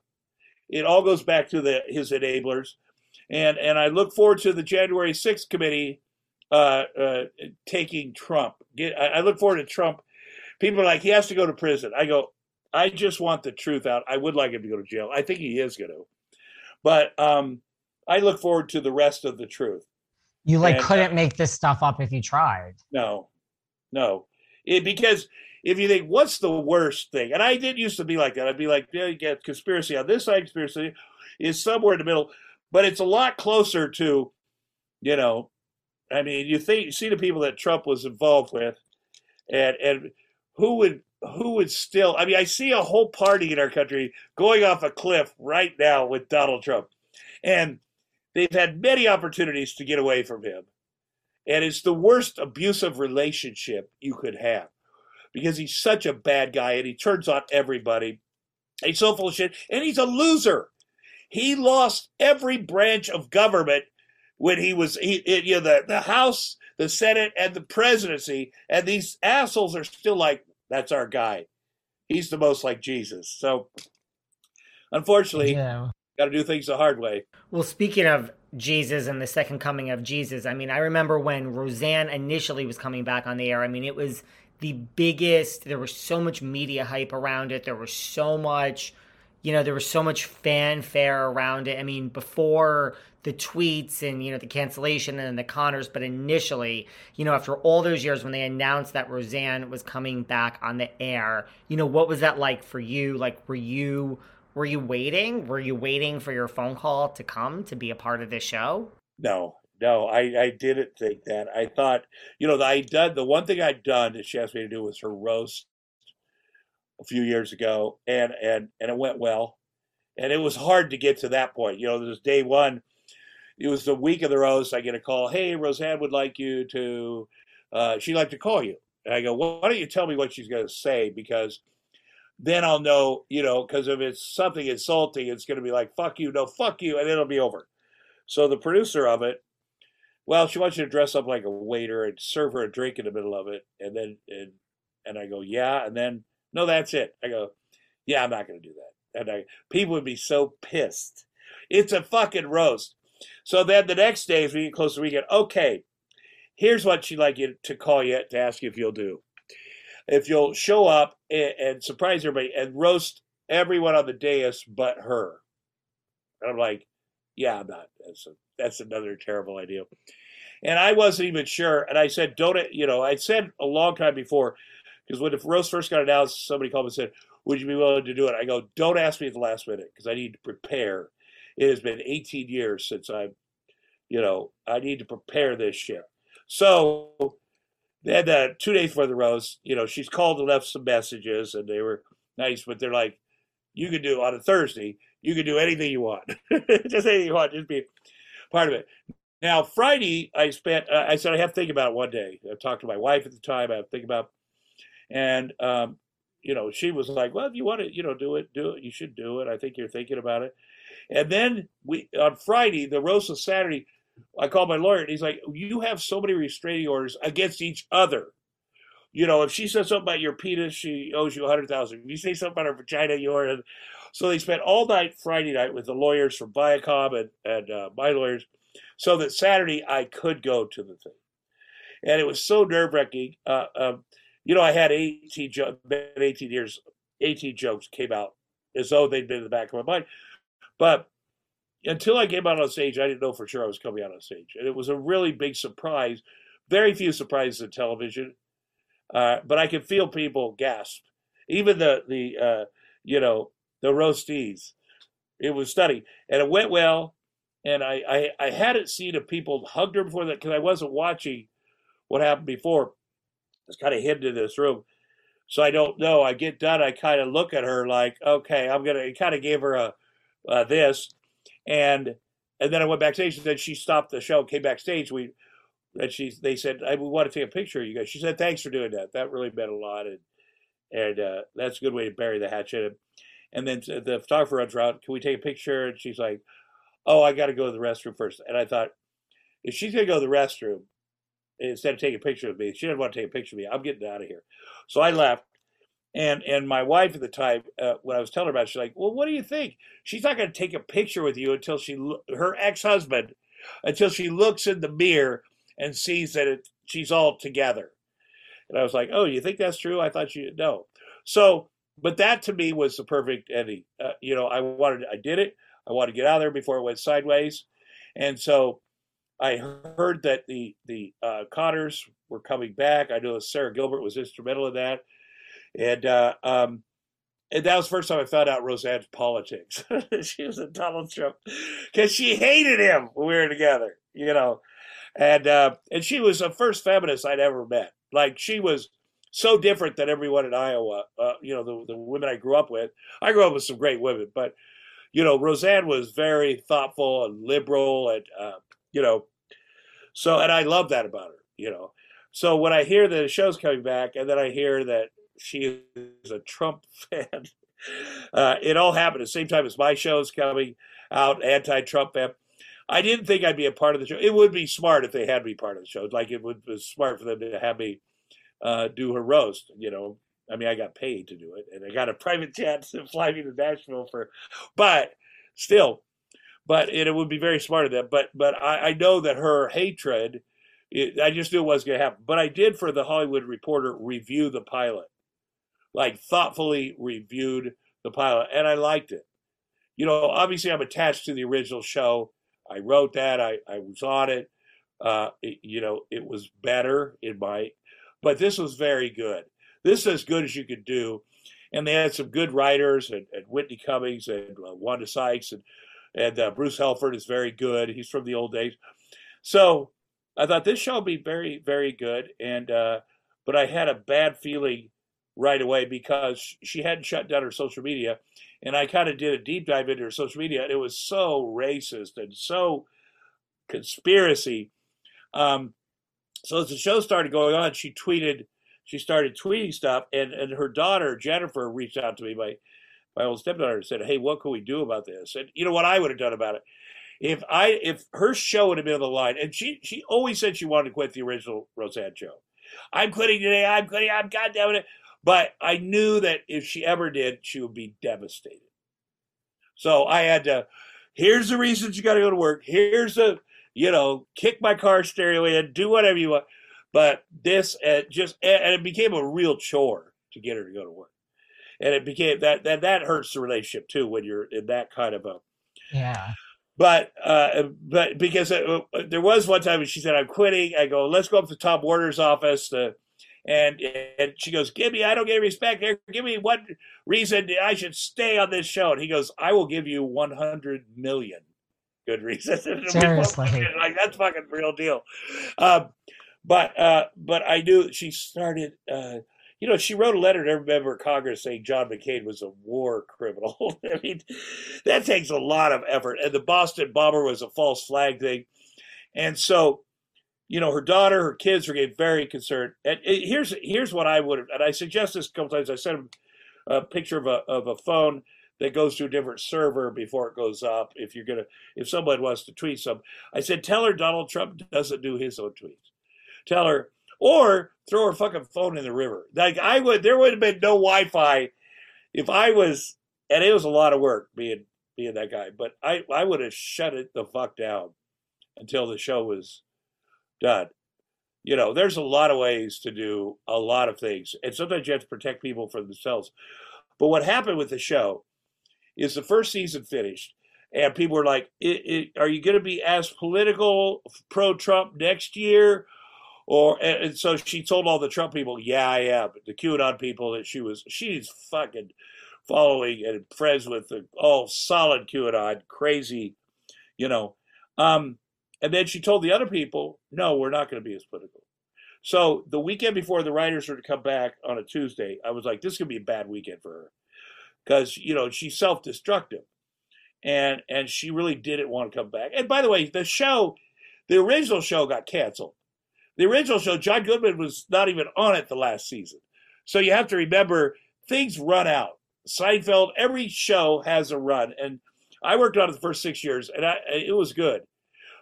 It all goes back to the his enablers. And and I look forward to the January 6th committee uh, uh, taking Trump. Get, I, I look forward to Trump. People are like, he has to go to prison. I go, I just want the truth out. I would like him to go to jail. I think he is going to. But um, I look forward to the rest of the truth. You like And, uh, couldn't make this stuff up if you tried. No, no. It, because if you think, what's the worst thing? And I did used to be like that. I'd be like, yeah, you get conspiracy on this side, conspiracy is somewhere in the middle. But it's a lot closer to, you know, I mean, you think you see the people that Trump was involved with, and and who would who would still? I mean, I see a whole party in our country going off a cliff right now with Donald Trump, and they've had many opportunities to get away from him, and it's the worst abusive relationship you could have, because he's such a bad guy and he turns on everybody. He's so full of shit, and he's a loser. He lost every branch of government when he was he, you know the the House, the Senate, and the presidency, and these assholes are still like that's our guy. He's the most like Jesus. So, unfortunately, Yeah. got to do things the hard way. Well, speaking of Jesus and the second coming of Jesus, I mean, I remember when Roseanne initially was coming back on the air. I mean, it was the biggest, there was so much media hype around it. There was so much, you know, there was so much fanfare around it. I mean, before the tweets and, you know, the cancellation and the Connors, but initially, you know, after all those years when they announced that Roseanne was coming back on the air, you know, what was that like for you? Like, were you. Were you waiting? Were you waiting for your phone call to come to be a part of this show? No, no, I, I didn't think that. I thought, you know, I done the one thing I'd done that she asked me to do was her roast a few years ago, and and and it went well, and it was hard to get to that point. You know, there was day one. It was the week of the roast. I get a call. Hey, Roseanne would like you to. Uh, she'd like to call you. And I go. Well, why don't you tell me what she's going to say because then I'll know. You know, because if it's something insulting, it's going to be like fuck you, no fuck you, and it'll be over. So the producer of it well, she wants you to dress up like a waiter and serve her a drink in the middle of it, and then and and I go, yeah, and then no, that's it. I go, yeah, I'm not going to do that, and I people would be so pissed. It's a fucking roast. So then the next day, as we get close to the weekend, okay, here's what she'd like you to call you to ask you if you'll do. If you'll show up and, and surprise everybody and roast everyone on the dais but her. And I'm like, yeah, I'm not. A, that's another terrible idea. And I wasn't even sure. And I said, don't, it- you know, I said a long time before, because when the roast first got announced, somebody called me and said, would you be willing to do it? I go, don't ask me at the last minute because I need to prepare. It has been 18 years since I've, you know, I need to prepare this shit. So then uh, two days before the roast, you know, she's called and left some messages and they were nice, but they're like, you can do on a Thursday, you can do anything you want. just anything you want, just be part of it. Now, Friday, I spent, uh, I said, I have to think about it one day. I talked to my wife at the time, I have to think about, and, um, you know, she was like, well, if you want to, you know, do it, do it. You should do it. I think you're thinking about it. And then we, on Friday, the roast of Saturday, I called my lawyer and he's like, you have so many restraining orders against each other. You know, if she says something about your penis, she owes you a hundred thousand. If you say something about her vagina, you owe. So they spent all night Friday night with the lawyers from Viacom and, and uh, my lawyers, so that Saturday I could go to the thing. And it was so nerve wracking. Uh, um, you know, I had 18, jo- 18 years, 18 jokes came out as though they'd been in the back of my mind. But until I came out on stage, I didn't know for sure I was coming out on stage. And it was a really big surprise. Very few surprises in television. Uh, but I could feel people gasp. Even the, the uh, you know, the roastees. It was stunning. And it went well. And I, I, I hadn't seen if people hugged her before that because I wasn't watching what happened before. it's kind of hidden in this room. So I don't know. I get done. I kind of look at her like, okay, I'm gonna. It kind of gave her a uh, this, and and then I went backstage. And then she stopped the show, came backstage. We and she they said, I we want to take a picture of you guys. She said, thanks for doing that. That really meant a lot, and and uh, that's a good way to bury the hatchet. And then the photographer runs around. Can we take a picture? And she's like, Oh, I got to go to the restroom first. And I thought, if she's gonna go to the restroom instead of taking a picture of me, she didn't want to take a picture of me. I'm getting out of here. So I left. And and my wife at the time, uh, when I was telling her about, it, she's like, "Well, what do you think? She's not going to take a picture with you until she, her ex husband, until she looks in the mirror and sees that it, she's all together." And I was like, "Oh, you think that's true? I thought you no." So, but that to me was the perfect ending. Uh, you know, I wanted, I did it. I wanted to get out of there before it went sideways, and so I heard that the the uh, Connors were coming back. I know Sara Gilbert was instrumental in that and uh, um, and that was the first time I found out Roseanne's politics. she was a Donald Trump because she hated him when we were together, you know, and uh, and she was the first feminist I'd ever met. Like she was so different than everyone in Iowa. Uh, you know, the the women I grew up with. I grew up with some great women, but you know, Roseanne was very thoughtful and liberal, and uh, you know, so and I love that about her. You know, so when I hear that the show's coming back, and then I hear that she is a Trump fan. Uh, it all happened at the same time as my show's coming out, anti-Trump fan. I didn't think I'd be a part of the show. It would be smart if they had me part of the show. Like it would be smart for them to have me uh, do her roast. You know, I mean, I got paid to do it, and I got a private jet to fly me to Nashville for. But still, but it, it would be very smart of them. But but I, I know that her hatred. It, I just knew it was going to happen. But I did for the Hollywood Reporter review the pilot like thoughtfully reviewed the pilot, and I liked it. You know, obviously, I'm attached to the original show. I wrote that. I, I was on it. Uh, it, You know, it was better in my, but this was very good. This is as good as you could do, and they had some good writers and, and Whitney Cummings and uh, Wanda Sykes and and uh, Bruce Helford is very good. He's from the old days, so I thought this show would be very very good. And uh, but I had a bad feeling right away because she hadn't shut down her social media. And I kind of did a deep dive into her social media, and it was so racist and so conspiracy. Um, so as the show started going on, she tweeted, she started tweeting stuff, and, and her daughter Jennifer reached out to me, my my old stepdaughter, and said, "Hey, what can we do about this?" And you know what I would have done about it if I if her show would have been on the line, and she she always said she wanted to quit the original Roseanne show. I'm quitting today. I'm quitting. I'm goddamn it. But I knew that if she ever did, she would be devastated. So I had to, here's the reasons you got to go to work. Here's the, you know, kick my car stereo in, do whatever you want. But this uh, just, and it became a real chore to get her to go to work. And it became that, that, that hurts the relationship too when you're in that kind of a, yeah. But uh, but because it, uh, there was one time when she said I'm quitting, I go let's go up to Tom Werner's office to and and she goes, "Give me, I don't get respect here. Give me one reason I should stay on this show." And he goes, "I will give you one hundred million good reasons." Seriously, like that's fucking real deal. Um, but uh, but I knew she started. Uh, you know, she wrote a letter to every member of Congress saying John McCain was a war criminal. I mean, that takes a lot of effort. And the Boston bomber was a false flag thing. And so you know, her daughter, her kids were getting very concerned. And here's here's what I would have, and I suggest this a couple times. I sent a picture of a of a phone that goes to a different server before it goes up. If you're gonna, if someone wants to tweet some, I said, tell her Donald Trump doesn't do his own tweets. Tell her, or throw her fucking phone in the river. Like I would, there would have been no Wi-Fi if I was, and it was a lot of work being being that guy. But I I would have shut it the fuck down until the show was done. You know, there's a lot of ways to do a lot of things, and sometimes you have to protect people for themselves. But what happened with the show is the first season finished, and people were like, it, it, "Are you going to be as political pro Trump next year?" Or and so she told all the Trump people, "Yeah, I am." The QAnon people that she was, she's fucking following and friends with the all solid QAnon, crazy, you know. Um, and then she told the other people, no, we're not going to be as political. So the weekend before the writers were to come back on a Tuesday, I was like, this is gonna be a bad weekend for her because you know she's self-destructive, and and she really didn't want to come back. And by the way, the show, the original show got canceled. The original show, John Goodman was not even on it the last season, so you have to remember things run out. Seinfeld, every show has a run, and I worked on it the first six years, and I, it was good.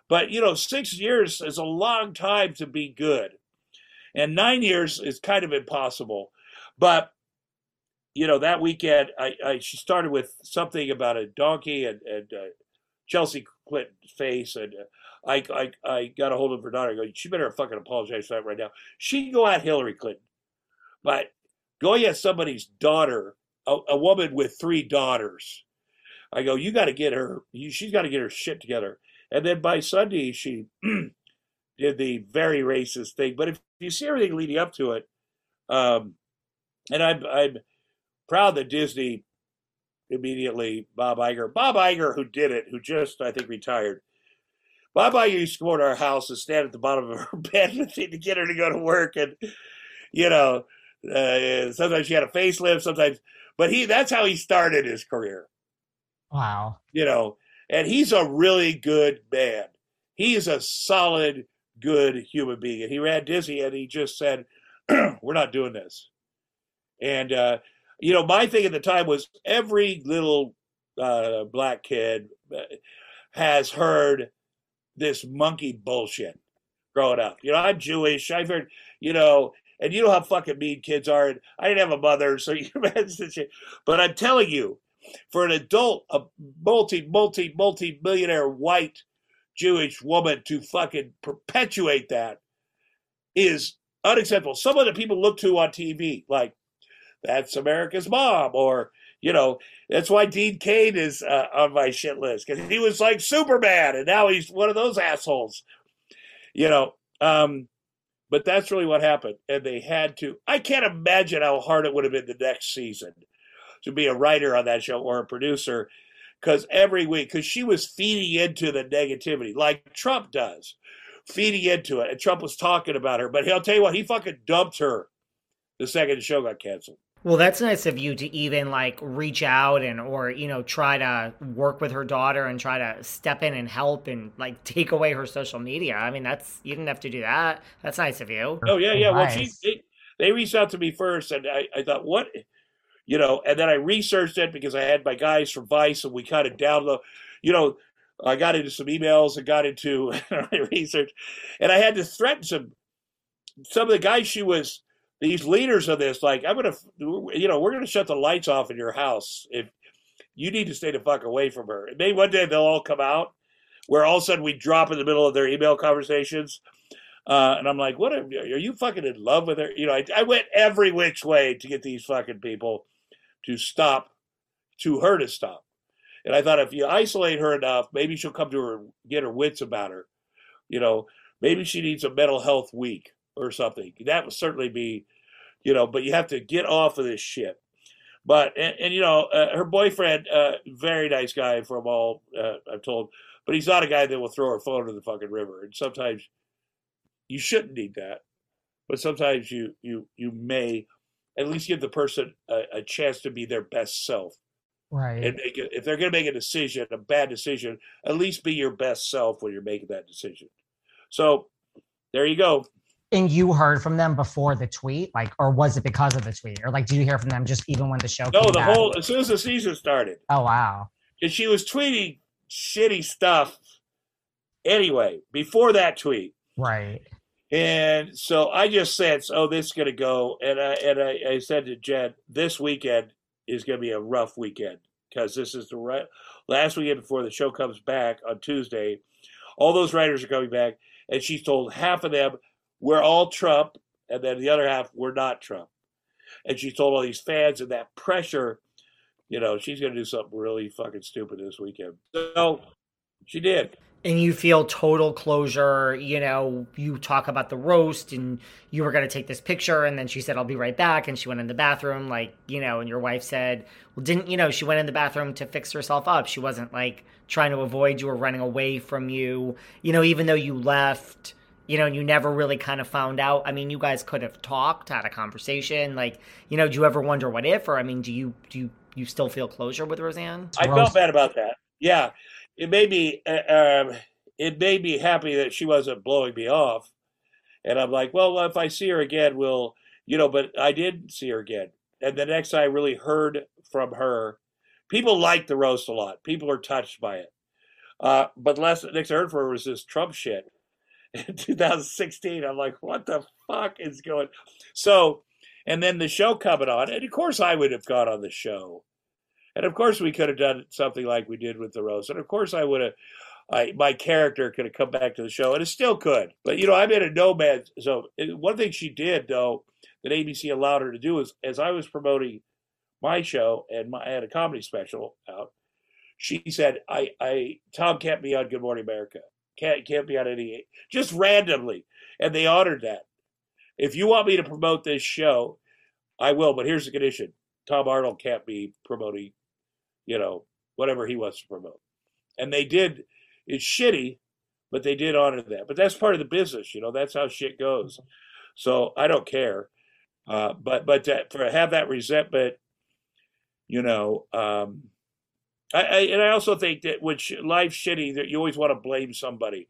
But you know, six years is a long time to be good and nine years is kind of impossible. But you know, that weekend, I, I she started with something about a donkey and, and uh, Chelsea Clinton's face, and uh, I, I I got a hold of her daughter. I go, she better fucking apologize for that right now. She can go at Hillary Clinton, but going at somebody's daughter, a, a woman with three daughters, I go, you got to get her. You, she's got to get her shit together. And then by Sunday, she did the very racist thing. But if you see everything leading up to it, um, and I'm I'm proud that Disney immediately Bob Iger, Bob Iger who did it, who just I think retired. Bob Iger used to come to our house and stand at the bottom of her bed to get her to go to work, and you know, uh, sometimes she had a facelift, sometimes, but he that's how he started his career. Wow, you know, and he's a really good man. He is a solid good human being. And he ran Disney and he just said, We're not doing this. And, uh, you know, my thing at the time was every little uh, black kid uh, has heard this monkey bullshit growing up. You know, I'm Jewish. I've heard, you know, and you know how fucking mean kids are. And I didn't have a mother, so you imagine. But I'm telling you, for an adult, a multi, multi, multi millionaire white Jewish woman to fucking perpetuate that is unacceptable. Some of the people look to on TV, like that's America's mom, or you know, that's why Dean Cain is uh, on my shit list because he was like Superman, and now he's one of those assholes. You know, um, but that's really what happened, and they had to. I can't imagine how hard it would have been the next season to be a writer on that show or a producer because every week, because she was feeding into the negativity like Trump does, feeding into it. And Trump was talking about her, but he'll tell you what, he fucking dumped her the second the show got canceled. Well, that's nice of you to even like reach out and or you know try to work with her daughter and try to step in and help and like take away her social media. I mean, that's you didn't have to do that. That's nice of you. Oh yeah, yeah. Well, she they, they reached out to me first, and I, I thought, what you know, and then I researched it because I had my guys from Vice and we kind of download, you know, I got into some emails and got into research and I had to threaten some, some of the guys she was, these leaders of this, like, I'm to, you know, we're to shut the lights off in your house if you need to stay the fuck away from her. Maybe one day they'll all come out where all of a sudden we drop in the middle of their email conversations. Uh, and I'm like, what are, are, you fucking in love with her? You know, I, I went every which way to get these fucking people to stop, to her to stop. And I thought if you isolate her enough, maybe she'll come to her, get her wits about her. You know, maybe she needs a mental health week or something. That would certainly be, you know, but you have to get off of this shit. But, and, and you know, uh, her boyfriend, uh, very nice guy from all uh, I've told, but he's not a guy that will throw her phone in the fucking river. And sometimes you shouldn't need that, but sometimes you, you, you may at least give the person a, a chance to be their best self. Right. And make it, if they're going to make a decision, a bad decision, at least be your best self when you're making that decision. So there you go. And you heard from them before the tweet, like, or was it because of the tweet, or like, did you hear from them just even when the show? No, the back? whole as soon as the season started. Oh wow! And she was tweeting shitty stuff. Anyway, before that tweet, right? And so I just said, "Oh, this is going to go." And I and I, I said to Jen, "This weekend is going to be a rough weekend because this is the right, last weekend before the show comes back on Tuesday. All those writers are coming back, and she's told half of them we're all Trump, and then the other half we're not Trump. And she told all these fans, and that pressure, you know, she's going to do something really fucking stupid this weekend. So she did and you feel total closure you know you talk about the roast and you were going to take this picture and then she said i'll be right back and she went in the bathroom like you know and your wife said well didn't you know she went in the bathroom to fix herself up she wasn't like trying to avoid you or running away from you you know even though you left you know, you never really kind of found out. I mean, you guys could have talked, had a conversation. Like, you know, do you ever wonder what if, or I mean, do you do you, you still feel closure with Roseanne? I felt bad about that. Yeah, it made me uh, um, it made me happy that she wasn't blowing me off, and I'm like, well, if I see her again, we'll, you know. But I did see her again, and the next I really heard from her, people liked the roast a lot. People are touched by it. Uh, but the last next I heard from her was this Trump shit in 2016. I'm like, what the fuck is going? So, and then the show coming on, and of course I would have gone on the show, and of course we could have done something like we did with the rose, and of course I would have. I, my character could have come back to the show, and it still could. But you know, I'm in a nomad. So eh, one thing she did, though, that ABC allowed her to do is, as I was promoting my show and my, I had a comedy special out, she said, "I, I, Tom kept me on Good Morning America. Can't, can't be on any, just randomly." And they honored that. If you want me to promote this show, I will. But here's the condition: Tom Arnold can't be promoting, you know, whatever he wants to promote. And they did it's shitty, but they did honor that. But that's part of the business, you know. That's how shit goes. So I don't care. Uh, but but to, for have that resentment, you know, um, I, I, and I also think that when life's shitty, that you always want to blame somebody.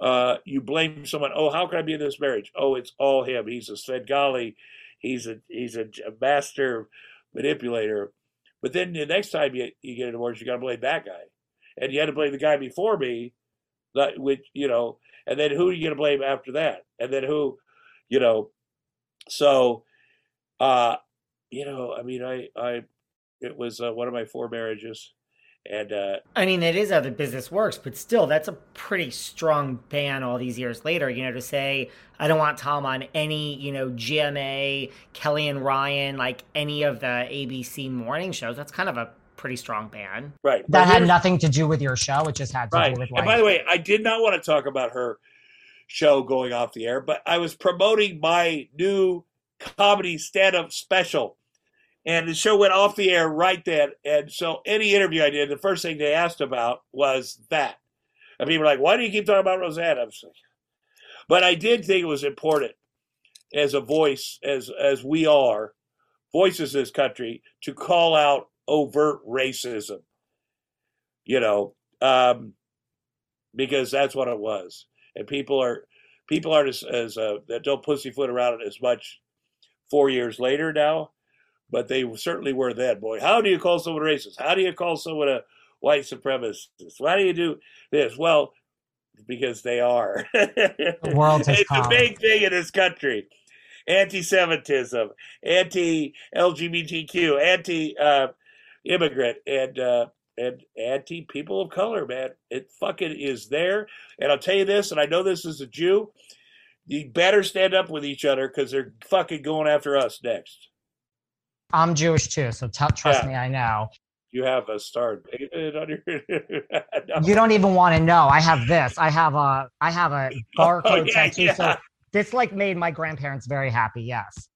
Uh, you blame someone. Oh, how can I be in this marriage? Oh, it's all him. He's a Svengali. He's a he's a, a master manipulator. But then the next time you, you get a divorce, you got to blame that guy and you had to blame the guy before me, that which you know, and then who are you going to blame after that? And then who, you know, so, uh, you know, I mean, I, I, it was uh, one of my four marriages. And uh, I mean, it is how the business works, but still, that's a pretty strong ban all these years later. You know, to say I don't want Tom on any, you know, GMA, Kelly and Ryan, like any of the ABC morning shows. That's kind of a pretty strong ban. Right. That had nothing to do with your show. It just had to right. do with like. And by the way, I did not want to talk about her show going off the air, but I was promoting my new comedy stand-up special. And the show went off the air right then. And so any interview I did, the first thing they asked about was that. And people were like, why do you keep talking about Roseanne? I was like, but I did think it was important as a voice, as as we are, voices in this country, to call out overt racism. You know, um, because that's what it was, and people are people aren't as, as uh, that don't pussyfoot around it as much four years later now, but they certainly were then. Boy, how do you call someone racist? How do you call someone a white supremacist? Why do you do this? Well, because they are. The world it's come. a big thing in this country. Anti-Semitism, anti-LGBTQ, anti-immigrant, and uh, and anti people of color. Man, it fucking is there. And I'll tell you this, and I know this as a Jew. You better stand up with each other because they're fucking going after us next. I'm Jewish too, so t- trust Yeah. me, I know. You have a star on your. No. You don't even want to know. I have this. I have a. I have a barcode Oh, yeah, tattoo. So this like made my grandparents very happy. Yes.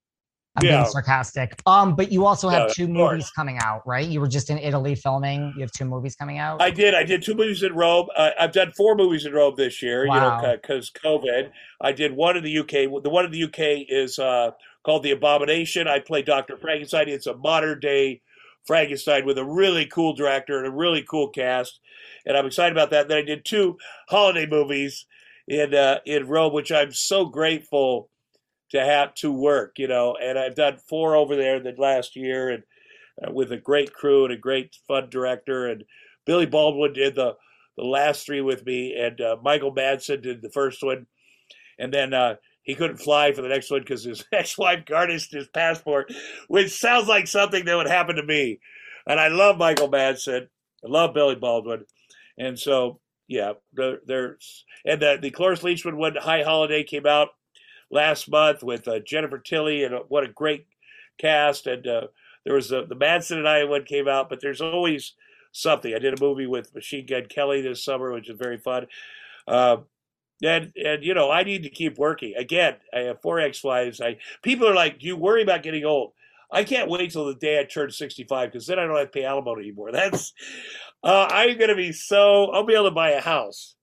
I'm Yeah. being sarcastic. Um, but you also have No, two movies coming out, right? You were just in Italy filming. You have two movies coming out. I did. I did two movies in Rome. Uh, I've done four movies in Rome this year. Wow. You know, because COVID. I did one in the UK. The one in the UK is uh, called The Abomination. I play Doctor Frankenstein. It's a modern day Frankenstein with a really cool director and a really cool cast, and I'm excited about that. Then I did two holiday movies in uh, in Rome, which I'm so grateful to have to work. You know, and I've done four over there in the last year, and uh, with a great crew and a great fun director. And Billy Baldwin did the the last three with me, and uh, Michael Madsen did the first one, and then uh, he couldn't fly for the next one because his ex-wife garnished his passport, which sounds like something that would happen to me. And I love Michael Madsen, I love Billy Baldwin, and so yeah, there, there's and the the Cloris Leachman one, High Holiday, came out last month with uh, Jennifer Tilly, and uh, what a great cast. And uh, there was the the Madsen and I one came out, but there's always something. I did a movie with Machine Gun Kelly this summer, which is very fun. Uh, and and you know, I need to keep working. Again, I have four ex-wives. I people are like, "Do you worry about getting old?" I can't wait till the day I turn 65 because then I don't have to pay alimony anymore. That's uh, I'm gonna be so I'll be able to buy a house.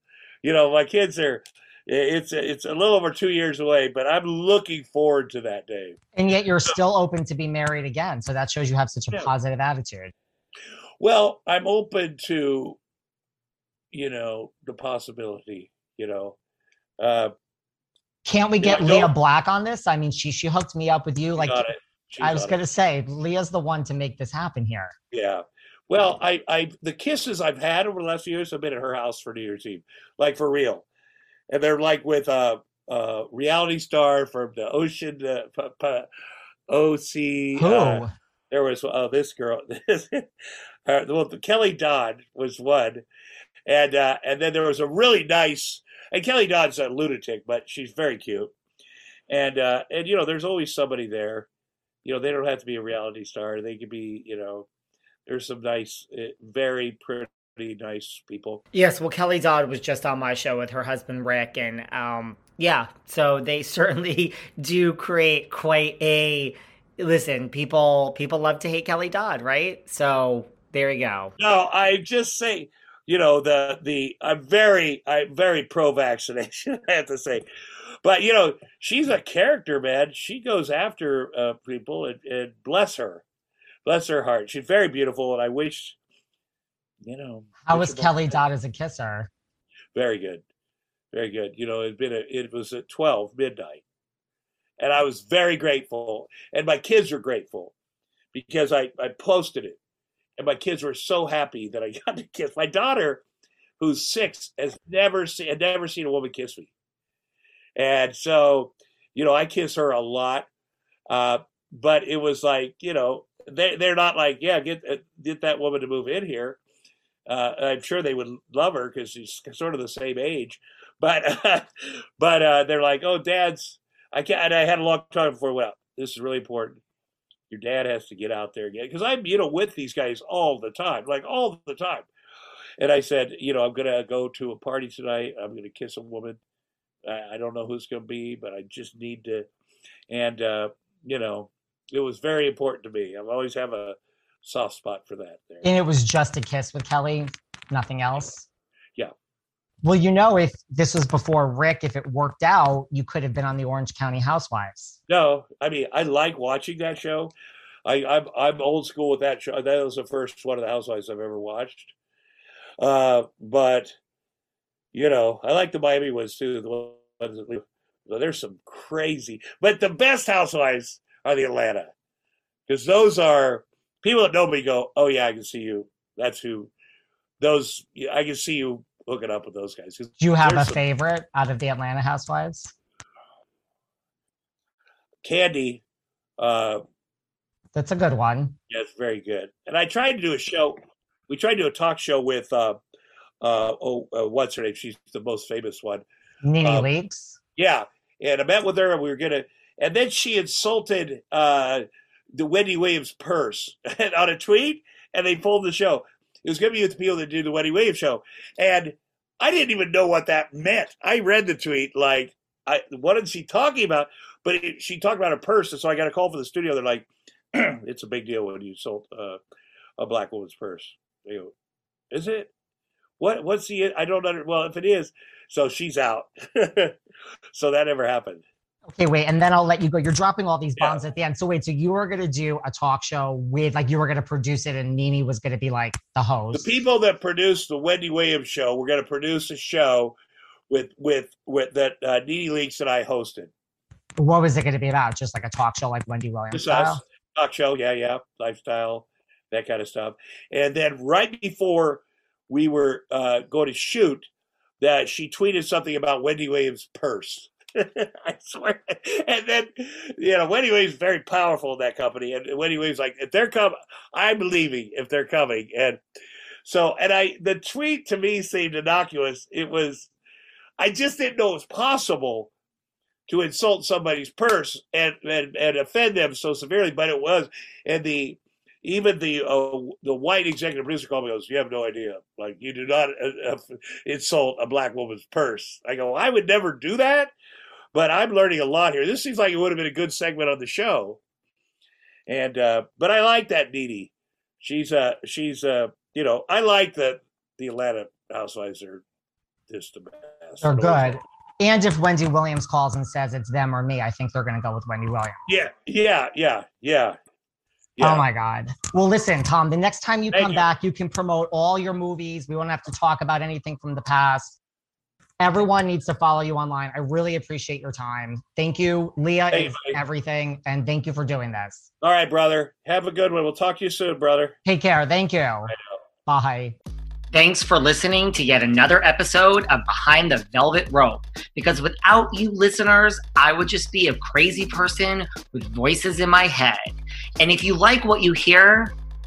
You know, my kids are it's it's a little over two years away, but I'm looking forward to that day. And yet you're still open to be married again. So that shows you have such a Yeah. positive attitude. Well, I'm open to, you know, the possibility. You know, uh, Can't we get Lea Black on this? I mean, she she hooked me up with you. Like. I was gonna say, Lea's the one to make this happen here. Yeah. Well, I, I, the kisses I've had over the last few years have been at her house for New Year's Eve, like for real, and they're like with a, a reality star from the ocean, uh, p- p- OC. Who? Uh, there was oh this girl, uh, well Kelly Dodd was one, and uh, and then there was a really nice, and Kelly Dodd's a lunatic, but she's very cute, and uh, and you know there's always somebody there, you know they don't have to be a reality star, they could be you know there's some nice, uh, very pretty nice people. Yes, well, Kelly Dodd was just on my show with her husband Rick, and um, yeah, so they certainly do create quite a. Listen, people people love to hate Kelly Dodd, right? So there you go. No, I just say, you know, the the I'm very I'm very pro vaccination. I have to say, but you know, she's a character, man. She goes after uh, people, and, and bless her, bless her heart. She's very beautiful, and I wish, you know, How was Kelly Dodd as a kisser? Very good, very good. You know, it'd been a, it was at twelve midnight, and I was very grateful, and my kids were grateful because I I posted it, and my kids were so happy that I got to kiss my daughter, who's six, has never seen had never seen a woman kiss me, and so you know I kiss her a lot, uh, but it was like you know they they're not like yeah get uh, get that woman to move in here. Uh, I'm sure they would love her because she's sort of the same age, but but uh, they're like, oh, dad's. I can't. I had a long time before. Well, this is really important. Your dad has to get out there again because I'm you know with these guys all the time, like all the time. And I said, you know, I'm gonna go to a party tonight. I'm gonna kiss a woman. I, I don't know who it's gonna be, but I just need to. And uh, you know, it was very important to me. I always have a soft spot for that. There. And it was just a kiss with Kelly, nothing else. Well, you know, if this was before Rick, if it worked out, you could have been on the Orange County Housewives. No, I mean I like watching that show. I, I'm I'm old school with that show. That was the first one of the Housewives I've ever watched. Uh, but you know, I like the Miami ones too. The ones that leave. There's some crazy, but the best Housewives are the Atlanta because those are people that know me go, oh yeah, I can see you. That's who. Those I can see you hooking up with those guys. Do you have a some- favorite out of the Atlanta Housewives? Candy, uh, That's a good one. Yeah, it's very good. And I tried to do a show. We tried to do a talk show with uh, uh, oh, uh, what's her name? She's the most famous one. Nene Um, Leakes. Yeah, and I met with her, and we were gonna. And then she insulted uh, the Wendy Williams purse on a tweet, and they pulled the show. It was gonna be with the people that do the Wendy Williams show, and I didn't even know what that meant. I read the tweet like, I what is she talking about? But it, she talked about a purse, and so I got a call from the studio. They're like, "It's a big deal when you sold uh, a black woman's purse." They go, "Is it? What? What's the? I don't under. Well, if it is, so she's out. so that never happened. Okay, wait, and then I'll let you go. You're dropping all these bombs at the end. So wait, so you were gonna do a talk show with like you were gonna produce it, and Nene was gonna be like the host. The people that produced the Wendy Williams show, we're going to produce a show with with with that uh, Nene Leakes and I hosted. What was it gonna be about? Just like a talk show, like Wendy Williams style? talk show, yeah, yeah, lifestyle, that kind of stuff. And then right before we were uh, going to shoot, that she tweeted something about Wendy Williams' purse. I swear. And then, you know, Wendy is very powerful in that company. And Wendy Williams like, if they're coming, I'm leaving if they're coming. And so, and I, the tweet to me seemed innocuous. It was, I just didn't know it was possible to insult somebody's purse and, and, and offend them so severely, but it was. And the, even the uh, the white executive producer called me goes, "You have no idea. Like you do not uh, uh, insult a black woman's purse." I go, "I would never do that," but I'm learning a lot here. This seems like it would have been a good segment on the show. And uh, but I like that Nene. She's uh she's uh you know I like that the Atlanta Housewives are just the best. They're good. And if Wendy Williams calls and says it's them or me, I think they're going to go with Wendy Williams. Yeah, yeah, yeah, yeah. Oh my God. Well, listen, Tom, the next time you Thank come you. back, you can promote all your movies. We won't have to talk about anything from the past. Everyone needs to follow you online. I really appreciate your time. Thank you. Lea Hey, is buddy. everything. And thank you for doing this. All right, brother. Have a good one. We'll talk to you soon, brother. Take care. Thank you. Bye. Thanks for listening to yet another episode of Behind the Velvet Rope. Because without you listeners, I would just be a crazy person with voices in my head. And if you like what you hear,